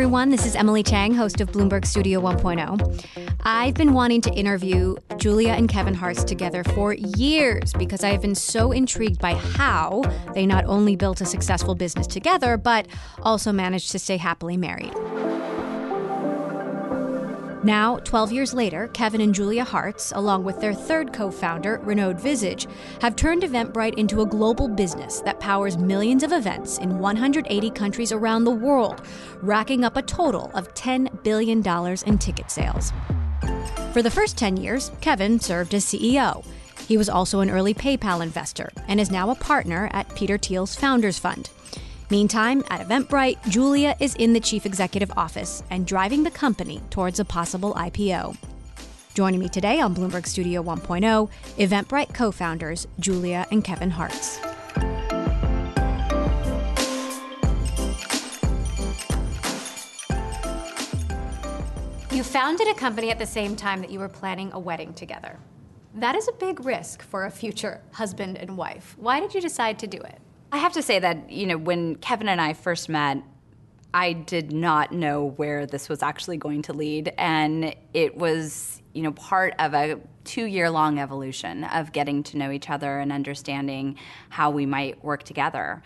everyone. This is Emily Chang, host of Bloomberg Studio 1.0. I've been wanting to interview Julia and Kevin Hartz together for years because I have been so intrigued by how they not only built a successful business together, but also managed to stay happily married. Now, 12 years later, Kevin and Julia Hartz, along with their third co founder, Renaud Visage, have turned Eventbrite into a global business that powers millions of events in 180 countries around the world, racking up a total of $10 billion in ticket sales. For the first 10 years, Kevin served as CEO. He was also an early PayPal investor and is now a partner at Peter Thiel's Founders Fund. Meantime, at Eventbrite, Julia is in the chief executive office and driving the company towards a possible IPO. Joining me today on Bloomberg Studio 1.0, Eventbrite co founders Julia and Kevin Hartz. You founded a company at the same time that you were planning a wedding together. That is a big risk for a future husband and wife. Why did you decide to do it? I have to say that, you know, when Kevin and I first met, I did not know where this was actually going to lead. And it was, you know, part of a two year long evolution of getting to know each other and understanding how we might work together.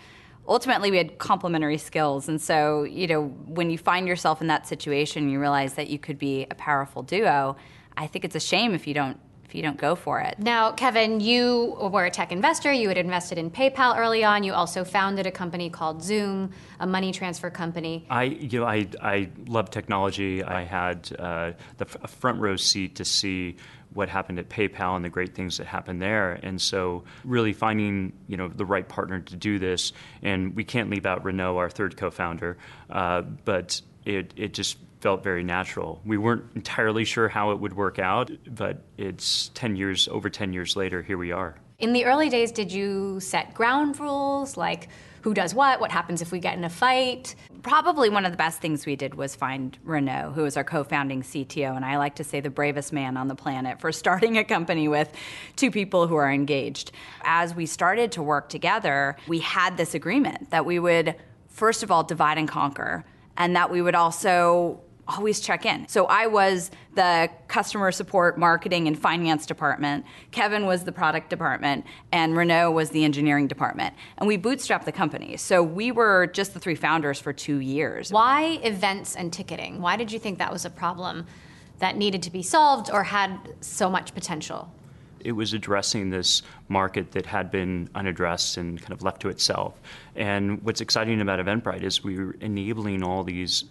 Ultimately, we had complementary skills. And so, you know, when you find yourself in that situation, you realize that you could be a powerful duo. I think it's a shame if you don't you don't go for it. Now, Kevin, you were a tech investor. You had invested in PayPal early on. You also founded a company called Xoom, a money transfer company. I, you know, I, I love technology. I had uh, the f- front row seat to see what happened at PayPal and the great things that happened there. And so, really finding you know the right partner to do this. And we can't leave out Renaud, our third co-founder, uh, but it it just felt very natural. We weren't entirely sure how it would work out, but it's 10 years, over 10 years later, here we are. In the early days, did you set ground rules like who does what? What happens if we get in a fight? Probably one of the best things we did was find Renaud, who is our co founding CTO, and I like to say the bravest man on the planet for starting a company with two people who are engaged. As we started to work together, we had this agreement that we would, first of all, divide and conquer, and that we would also always check in. So I was the customer support, marketing, and finance department. Kevin was the product department, and Renaud was the engineering department. And we bootstrapped the company. So we were just the three founders for two years. Why events and ticketing? Why did you think that was a problem that needed to be solved or had so much potential? it was addressing this market that had been unaddressed and kind of left to itself. And what's exciting about Eventbrite is we are enabling all these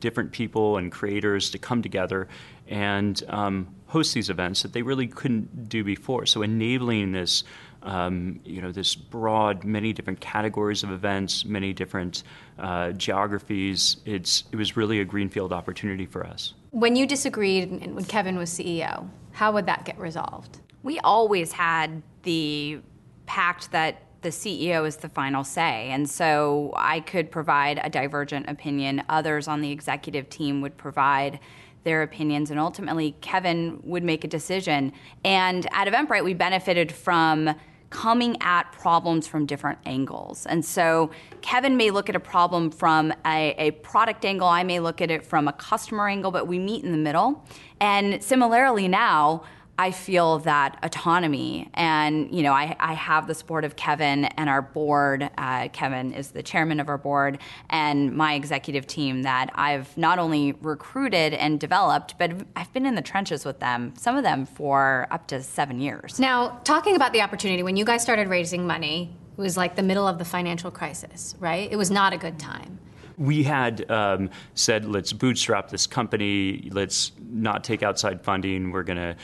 different people and creators to come together and um, host these events that they really couldn't do before. So enabling this, um, you know, this broad, many different categories of events, many different uh, geographies. It's it was really a greenfield opportunity for us. When you disagreed and when Kevin was CEO, how would that get resolved? We always had the pact that the CEO is the final say. And so I could provide a divergent opinion. Others on the executive team would provide their opinions, and ultimately Kevin would make a decision. And at Eventbrite, we benefited from coming at problems from different angles. And so Kevin may look at a problem from a, a, product angle, I may look at it from a customer angle, but we meet in the middle. And similarly now, I feel that autonomy, and you know, I, I have the support of Kevin and our board. Uh, Kevin is the chairman of our board, and my executive team that I've not only recruited and developed, but I've been in the trenches with them. Some of them for up to seven years. Now, talking about the opportunity, when you guys started raising money, it was like the middle of the financial crisis, right? It was not a good time we had um, said, let's bootstrap this company, let's not take outside funding, we're going to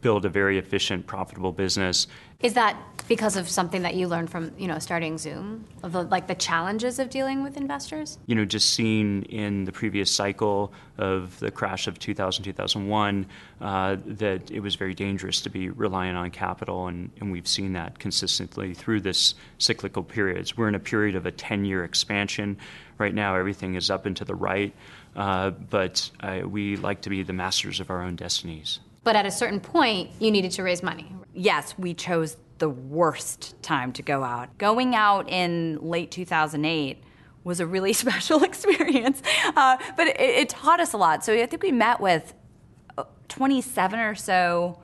build a very efficient, profitable business. Is that because of something that you learned from you know starting Xoom of the, like the challenges of dealing with investors? You know, just seeing in the previous cycle of the crash of 2000 2001 uh, that it was very dangerous to be relying on capital, and, and we've seen that consistently through this cyclical periods. We're in a period of a 10 year expansion. Right now, everything is up and to the right, uh, but uh, we like to be the masters of our own destinies. But at a certain point, you needed to raise money. Yes, we chose the worst time to go out. Going out in late 2008 was a really special experience. Uh, but it, it, taught us a lot. So I think we met with uh, 27 or so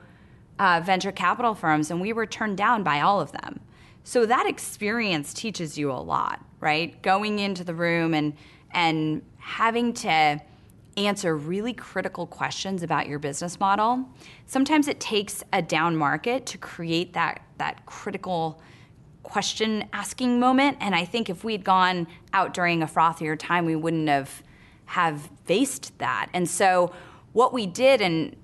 uh, venture capital firms, and we were turned down by all of them. So that experience teaches you a lot, right? Going into the room and and having to answer really critical questions about your business model. Sometimes it takes a down market to create that that critical question asking moment and I think if we'd gone out during a frothier time we wouldn't have have faced that. And so what we did and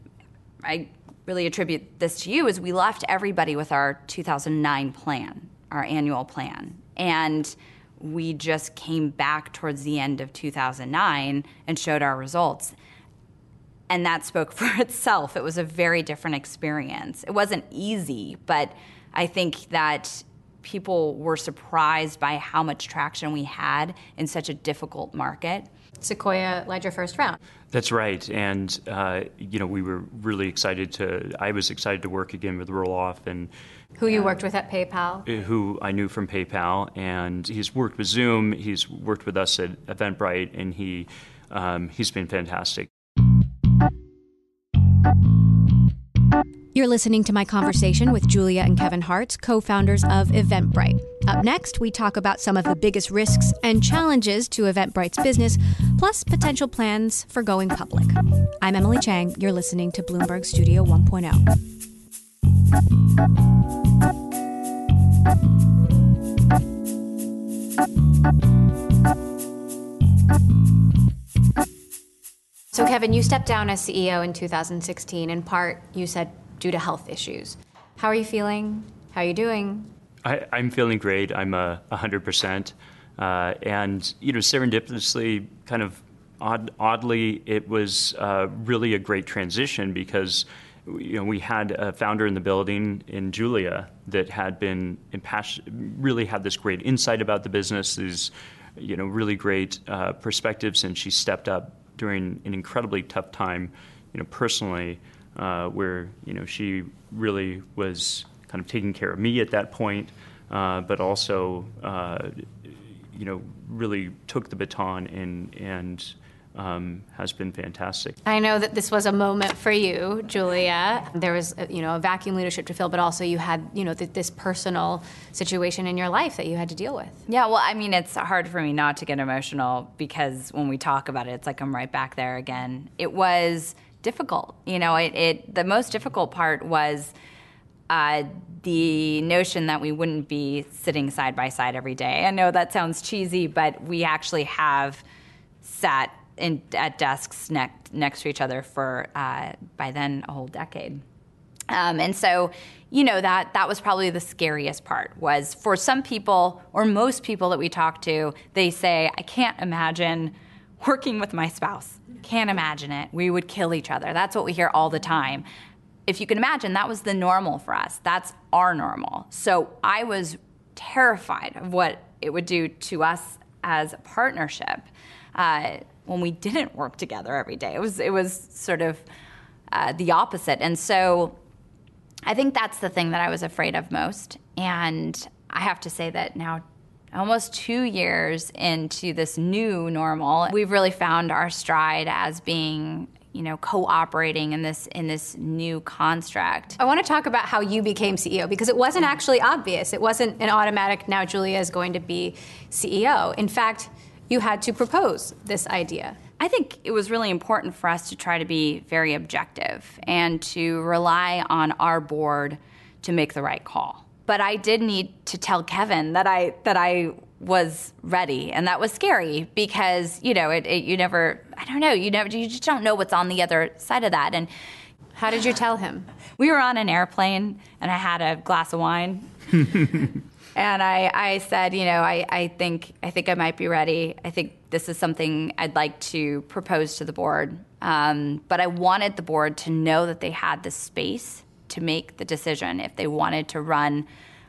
I really attribute this to you is we left everybody with our 2009 plan, our annual plan. And we just came back towards the end of 2009 and showed our results. And that spoke for itself. It was a very different experience. It wasn't easy, but I think that people were surprised by how much traction we had in such a difficult market. Sequoia led your first round. That's right, and uh, you know we were really excited to. I was excited to work again with Roelof and who you worked with at PayPal? Uh, who I knew from PayPal, and he's worked with Xoom. He's worked with us at Eventbrite, and he um, he's been fantastic. You're listening to my conversation with Julia and Kevin Hartz, co founders of Eventbrite. Up next, we talk about some of the biggest risks and challenges to Eventbrite's business, plus potential plans for going public. I'm Emily Chang. You're listening to Bloomberg Studio 1.0. So, Kevin, you stepped down as CEO in 2016. In part, you said due to health issues. How are you feeling? How are you doing? I, am feeling great. I'm a uh, 100%. Uh, and, you know, serendipitously, kind of odd, oddly, it was uh, really a great transition because you know, we had a founder in the building in Julia that had been really had this great insight about the business, these, you know, really great uh, perspectives, and she stepped up during an incredibly tough time, you know, personally, uh, where you know she really was kind of taking care of me at that point, uh, but also, uh, you know, really took the baton and and um, has been fantastic. I know that this was a moment for you, Julia. There was, uh, you know, a vacuum leadership to fill, but also you had, you know, th- this personal situation in your life that you had to deal with. Yeah, well, I mean, it's hard for me not to get emotional because when we talk about it, it's like I'm right back there again. It was difficult. You know, it, it the most difficult part was. Uh, the notion that we wouldn't be sitting side by side every day. I know that sounds cheesy, but we actually have sat in, at desks next next to each other for uh, by then a whole decade. Um, and so, you know that that was probably the scariest part. Was for some people or most people that we talk to, they say, "I can't imagine working with my spouse. Can't imagine it. We would kill each other." That's what we hear all the time. If you can imagine, that was the normal for us. That's our normal. So I was terrified of what it would do to us as a partnership. Uh, when we didn't work together every day. It was it was sort of uh, the opposite, and so I think that's the thing that I was afraid of most. And I have to say that now. Almost two years into this new normal, we've really found our stride as being you know cooperating in this in this new construct. I want to talk about how you became CEO because it wasn't actually obvious. It wasn't an automatic now Julia is going to be CEO. In fact, you had to propose this idea. I think it was really important for us to try to be very objective and to rely on our board to make the right call. But I did need to tell Kevin that I that I was ready, and that was scary because you know it, it you never I don't know you never you just don't know what's on the other side of that. And how did you tell him? We were on an airplane, and I had a glass of wine. and I, I said, you know, I, I think I think I might be ready. I think this is something I'd like to propose to the board. Um, but I wanted the board to know that they had the space to make the decision if they wanted to run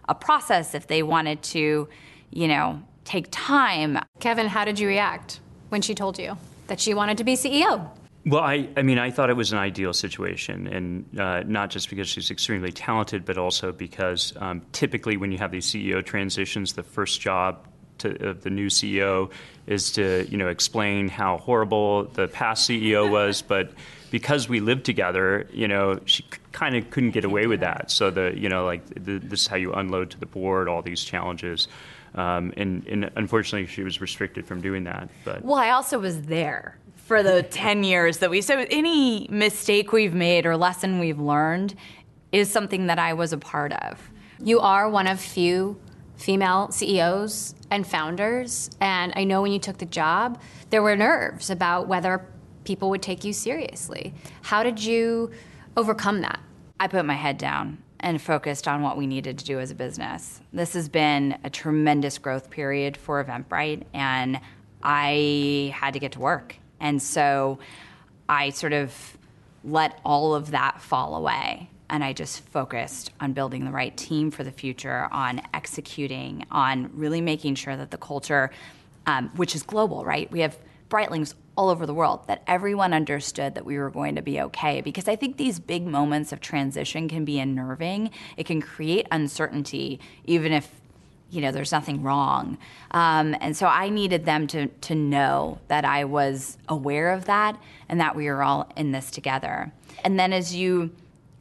a process, if they wanted to, you know, take time. Kevin, how did you react when she told you that she wanted to be CEO? Well, I, I mean, I thought it was an ideal situation, and uh, not just because she's extremely talented, but also because um, typically when you have these CEO transitions, the first job to, of the new CEO is to you know explain how horrible the past CEO was, but because we lived together, you know, she kind of couldn't get away with that. So the you know like the, this is how you unload to the board all these challenges. Um, and, and unfortunately, she was restricted from doing that. But well, I also was there for the 10 years that we so any mistake we've made or lesson we've learned is something that I was a part of. You are one of few female CEOs and founders, and I know when you took the job, there were nerves about whether people would take you seriously. How did you overcome that? I put my head down and focused on what we needed to do as a business. This has been a tremendous growth period for Eventbrite, and I had to get to work. And so I sort of let all of that fall away. And I just focused on building the right team for the future, on executing, on really making sure that the culture, um, which is global, right? We have Britelings all over the world, that everyone understood that we were going to be okay. Because I think these big moments of transition can be unnerving. It can create uncertainty, even if you know, there's nothing wrong. Um, and so I needed them to, to know that I was aware of that and that we were all in this together. And then as you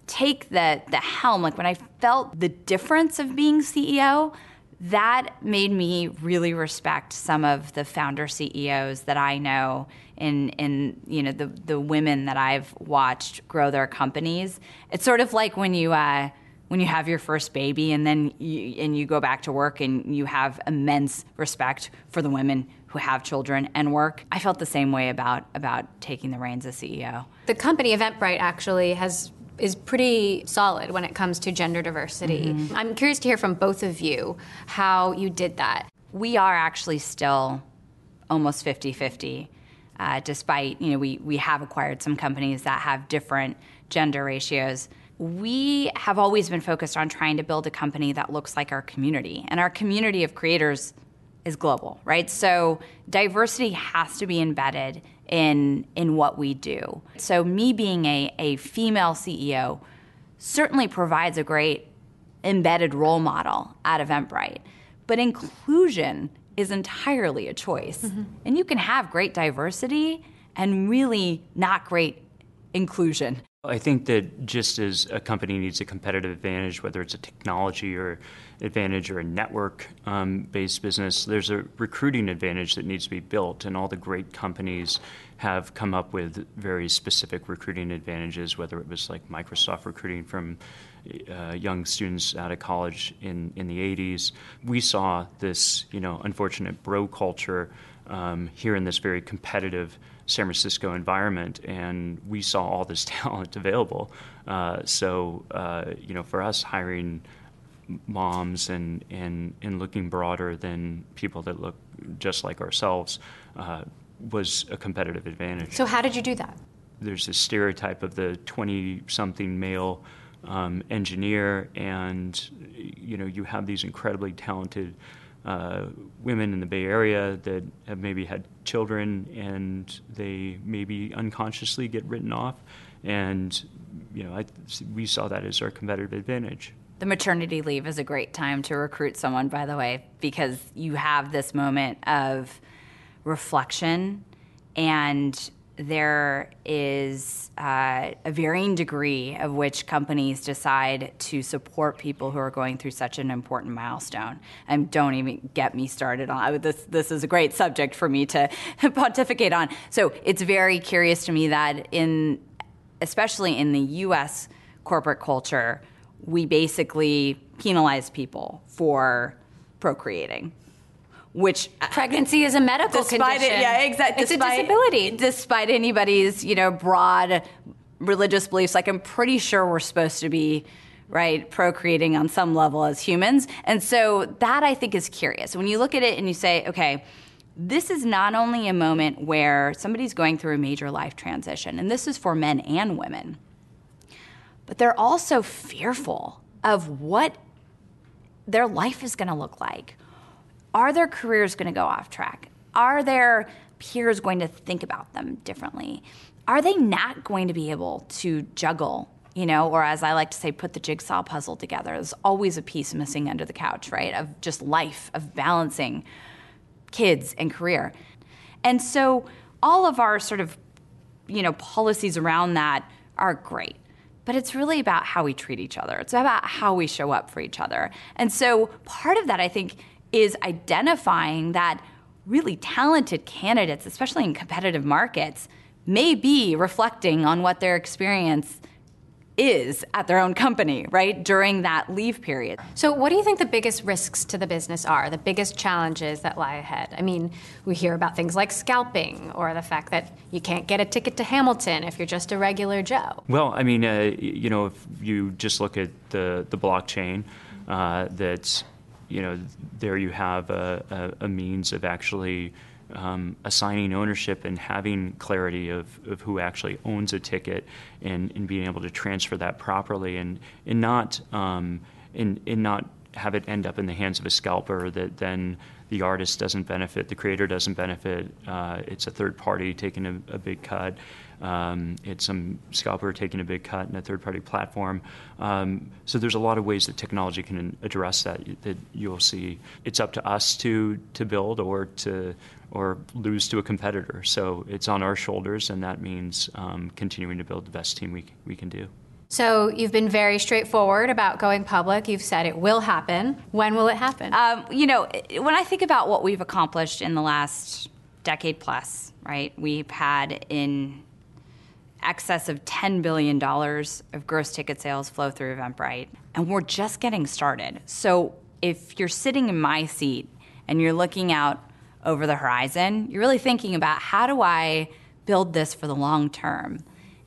take the, the helm, like when I felt the difference of being CEO, that made me really respect some of the founder CEOs that I know in in you know the the women that I've watched grow their companies. It's sort of like when you uh, when you have your first baby and then you, and you go back to work and you have immense respect for the women who have children and work. I felt the same way about about taking the reins as CEO. The company Eventbrite actually has is pretty solid when it comes to gender diversity. Mm-hmm. I'm curious to hear from both of you how you did that. We are actually still almost 50-50. Uh, despite, you know, we, we have acquired some companies that have different gender ratios we have always been focused on trying to build a company that looks like our community. And our community of creators is global, right? So diversity has to be embedded in in what we do. So me being a, a female CEO certainly provides a great embedded role model at Eventbrite. But inclusion is entirely a choice. Mm-hmm. And you can have great diversity and really not great inclusion. I think that just as a company needs a competitive advantage, whether it's a technology or advantage or a network um, based business, there's a recruiting advantage that needs to be built. And all the great companies have come up with very specific recruiting advantages, whether it was like Microsoft recruiting from uh, young students out of college in, in the 80s. We saw this, you know, unfortunate bro culture um, here in this very competitive San Francisco environment, and we saw all this talent available. Uh, so, uh, you know, for us, hiring moms and, and, and looking broader than people that look just like ourselves uh, was a competitive advantage. So, how did you do that? There's a stereotype of the 20 something male um, engineer, and you know, you have these incredibly talented uh, women in the Bay Area that have maybe had children and they maybe unconsciously get written off. And, you know, I, we saw that as our competitive advantage. The maternity leave is a great time to recruit someone, by the way, because you have this moment of reflection and there is uh, a varying degree of which companies decide to support people who are going through such an important milestone. And don't even get me started on this. This is a great subject for me to pontificate on. So it's very curious to me that in, especially in the U.S. corporate culture, we basically penalize people for procreating which uh, pregnancy is a medical despite condition. It, yeah, exactly. It's despite, a disability. Despite anybody's, you know, broad religious beliefs, like I'm pretty sure we're supposed to be right procreating on some level as humans. And so that I think is curious. When you look at it and you say, okay, this is not only a moment where somebody's going through a major life transition, and this is for men and women, but they're also fearful of what their life is going to look like are their careers going to go off track? Are their peers going to think about them differently? Are they not going to be able to juggle, you know, or as I like to say, put the jigsaw puzzle together? There's always a piece missing under the couch, right? Of just life, of balancing kids and career. And so all of our sort of you know policies around that are great but it's really about how we treat each other. It's about how we show up for each other. And so part of that, I think, is identifying that really talented candidates, especially in competitive markets, may be reflecting on what their experience is at their own company, right, during that leave period. So, what do you think the biggest risks to the business are, the biggest challenges that lie ahead? I mean, we hear about things like scalping or the fact that you can't get a ticket to Hamilton if you're just a regular Joe. Well, I mean, uh, you know, if you just look at the, the blockchain, uh, that's, you know, there you have a, a, a means of actually um, assigning ownership and having clarity of, of who actually owns a ticket and, and being able to transfer that properly and, and not um, and, and not have it end up in the hands of a scalper that then the artist doesn't benefit, the creator doesn't benefit, uh, it's a third party taking a, a big cut. Um, it's some scalper taking a big cut in a third-party platform. Um, so there's a lot of ways that technology can address that. That you'll see. It's up to us to to build or to or lose to a competitor. So it's on our shoulders, and that means um, continuing to build the best team we, we can do. So you've been very straightforward about going public. You've said it will happen. When will it happen? Um, you know, when I think about what we've accomplished in the last decade plus, right? We've had in excess of $10 billion of gross ticket sales flow through Eventbrite, and we're just getting started. So if you're sitting in my seat and you're looking out over the horizon, you're really thinking about how do I build this for the long term?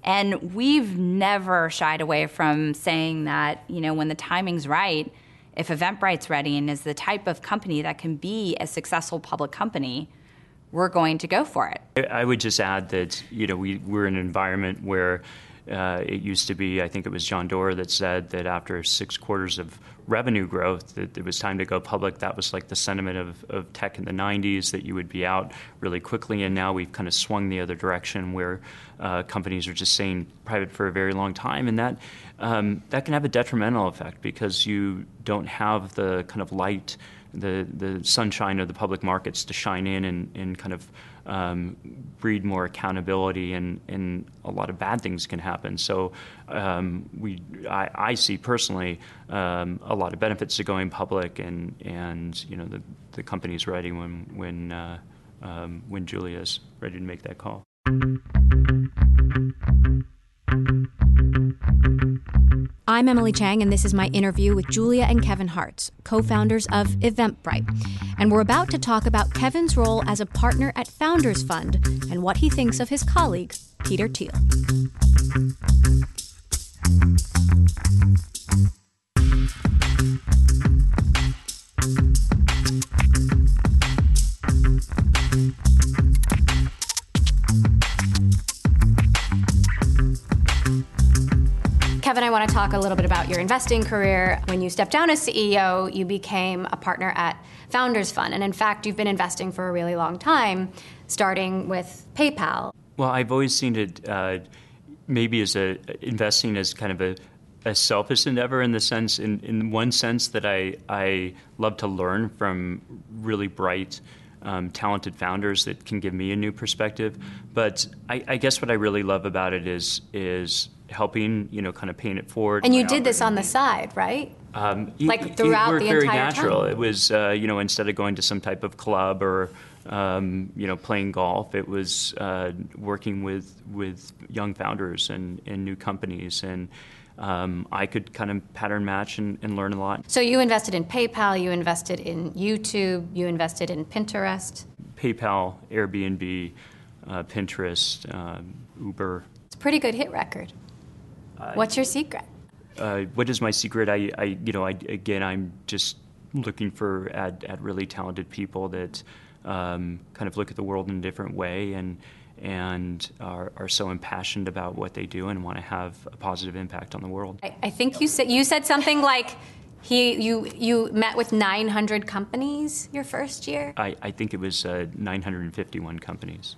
And we've never shied away from saying that, you know, when the timing's right, if Eventbrite's ready and is the type of company that can be a successful public company, we're going to go for it. I would just add that, you know, we, we're in an environment where uh, it used to be, I think it was John Doerr that said that after six quarters of revenue growth, that it was time to go public. That was like the sentiment of, of tech in the 90s, that you would be out really quickly. And now we've kind of swung the other direction where uh, companies are just staying private for a very long time. And that, um, that can have a detrimental effect because you don't have the kind of light the, the sunshine of the public markets to shine in and, and kind of um, breed more accountability and, and a lot of bad things can happen. So um, we, I, I, see personally um, a lot of benefits to going public and, and you know the, the company's ready when, when, uh, um, when Julia is ready to make that call. I'm Emily Chang, and this is my interview with Julia and Kevin Hartz, co founders of Eventbrite. And we're about to talk about Kevin's role as a partner at Founders Fund and what he thinks of his colleague, Peter Thiel. Kevin, I want to talk a little bit about your investing career. When you stepped down as CEO, you became a partner at Founders Fund. And in fact, you've been investing for a really long time, starting with PayPal. Well, I've always seen it uh, maybe as a investing as kind of a, a selfish endeavor in the sense, in, in one sense, that I, I love to learn from really bright, um, talented founders that can give me a new perspective. But I, I guess what I really love about it is is helping, you know, kind of paying it forward. And you did this on the side, right? Um, like throughout it the very entire natural. time. It was, uh, you know, instead of going to some type of club or, um, you know, playing golf, it was uh, working with with young founders and, and new companies and. Um, I could kind of pattern match and, and, learn a lot. So you invested in PayPal, you invested in YouTube, you invested in Pinterest. PayPal, Airbnb, uh, Pinterest, uh, Uber. It's a pretty good hit record. What's your secret? Uh, what is my secret? I, I you know, I, again, I'm just looking for at, at really talented people that um, kind of look at the world in a different way and and are, are so impassioned about what they do and want to have a positive impact on the world. I, I think you said you said something like he you you met with 900 companies your first year. I, I think it was uh, 951 companies.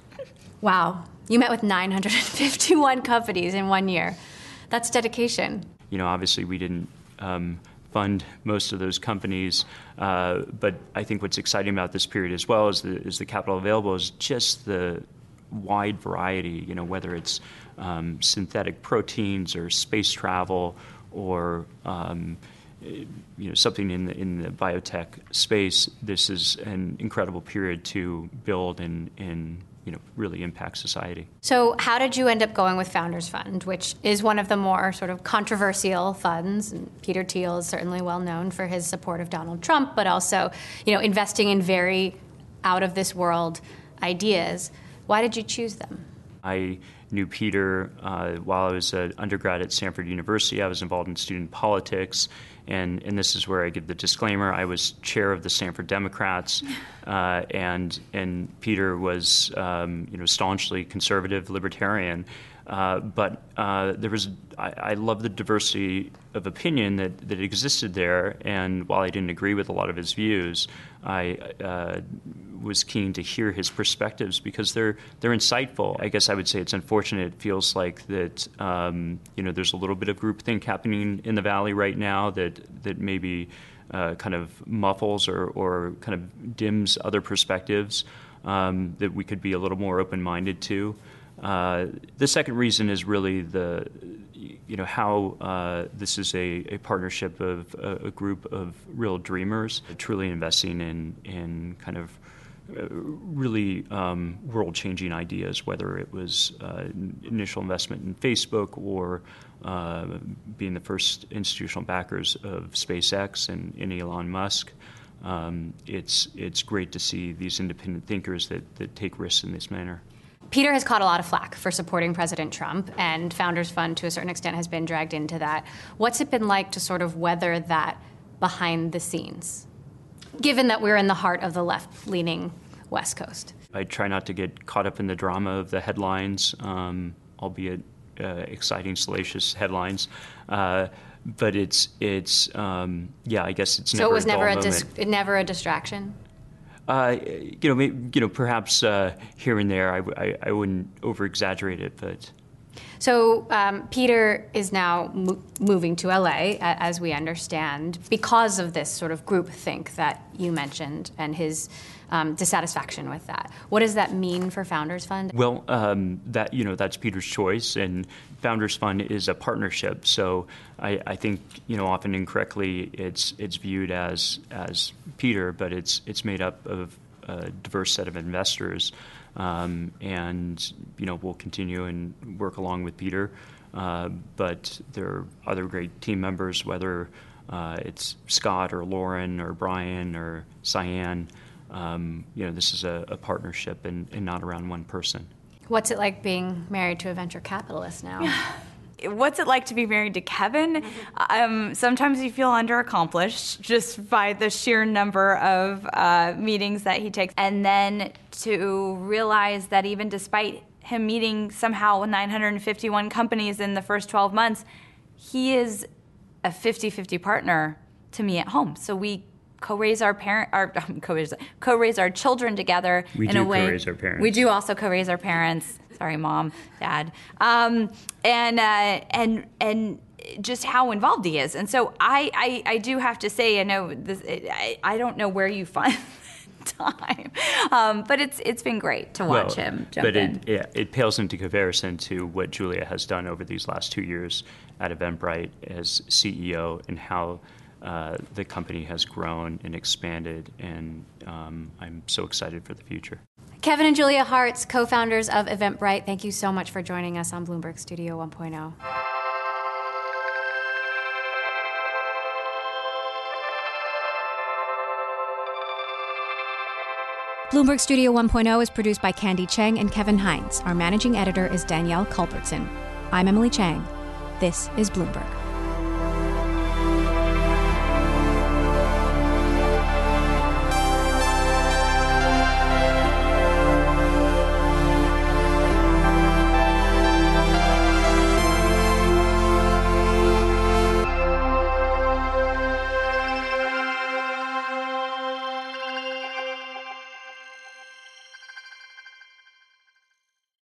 Wow, you met with 951 companies in one year. That's dedication. You know, obviously we didn't um, fund most of those companies. Uh, but I think what's exciting about this period as well is the, is the capital available is just the wide variety, you know, whether it's um, synthetic proteins or space travel or um, you know something in the, in the biotech space. This is an incredible period to build and, and you know really impact society. So, how did you end up going with Founders Fund, which is one of the more sort of controversial funds? And Peter Thiel is certainly well known for his support of Donald Trump, but also you know investing in very out of this world ideas. Why did you choose them? I knew Peter uh, while I was an undergrad at Stanford University. I was involved in student politics, and, and this is where I give the disclaimer. I was chair of the Stanford Democrats, uh, and and Peter was um, you know staunchly conservative libertarian. Uh, but uh, there was I, I, love the diversity of opinion that, that existed there, and while I didn't agree with a lot of his views, I uh, was keen to hear his perspectives because they're they're insightful. I guess I would say it's unfortunate. It feels like that um, you know there's a little bit of groupthink happening in the valley right now that that maybe uh, kind of muffles or, or kind of dims other perspectives um, that we could be a little more open minded to. Uh, the second reason is really the you know how uh, this is a, a partnership of a, a, group of real dreamers, truly investing in in kind of uh, really um, world changing ideas, whether it was uh, initial investment in Facebook or uh, being the first institutional backers of SpaceX and, and Elon Musk. Um, it's, it's great to see these independent thinkers that, that take risks in this manner. Peter has caught a lot of flack for supporting President Trump, and Founders Fund, to a certain extent, has been dragged into that. What's it been like to sort of weather that behind the scenes? given that we're in the heart of the left leaning West Coast. I try not to get caught up in the drama of the headlines, um, albeit uh, exciting, salacious headlines. Uh, but it's it's um, yeah, I guess it's so never it was a never a dis- never a distraction. Uh, you know, maybe, you know, perhaps uh, here and there, I, I, I wouldn't over exaggerate it, but so um, Peter is now mo- moving to LA, as we understand, because of this sort of group think that you mentioned and his um, dissatisfaction with that. What does that mean for Founders Fund? Well, um, that you know that's Peter's choice, and Founders Fund is a partnership. So I, I, think you know often incorrectly it's it's viewed as as Peter, but it's it's made up of a diverse set of investors. Um, and you know we'll continue and work along with Peter. Uh, but there are other great team members, whether uh, it's Scott or Lauren or Brian or Cyan. Um, you know, this is a, a partnership and, and, not around one person. What's it like being married to a venture capitalist now? what's it like to be married to Kevin? Um, sometimes you feel underaccomplished just by the sheer number of uh, meetings that he takes. And then to realize that even despite him meeting somehow 951 companies in the first 12 months, he is a 50 50 partner to me at home. So we co-raise our parent our um, co-raise, co-raise our children together we in a way co-raise our parents. we do also co-raise our parents Sorry, mom, dad. Um, and uh, and and just how involved he is. And so I, I, I do have to say, I know this, I, I don't know where you find time, um, but it's it's been great to watch well, him jump but in. It, yeah, it pales into comparison to what Julia has done over these last two years at Eventbrite as CEO and how. Uh, the company has grown and expanded, and um, I'm so excited for the future. Kevin and Julia Hartz, co founders of Eventbrite, thank you so much for joining us on Bloomberg Studio 1.0. Bloomberg Studio 1.0 is produced by Candy Cheng and Kevin Hines. Our managing editor is Danielle Culbertson. I'm Emily Chang. This is Bloomberg.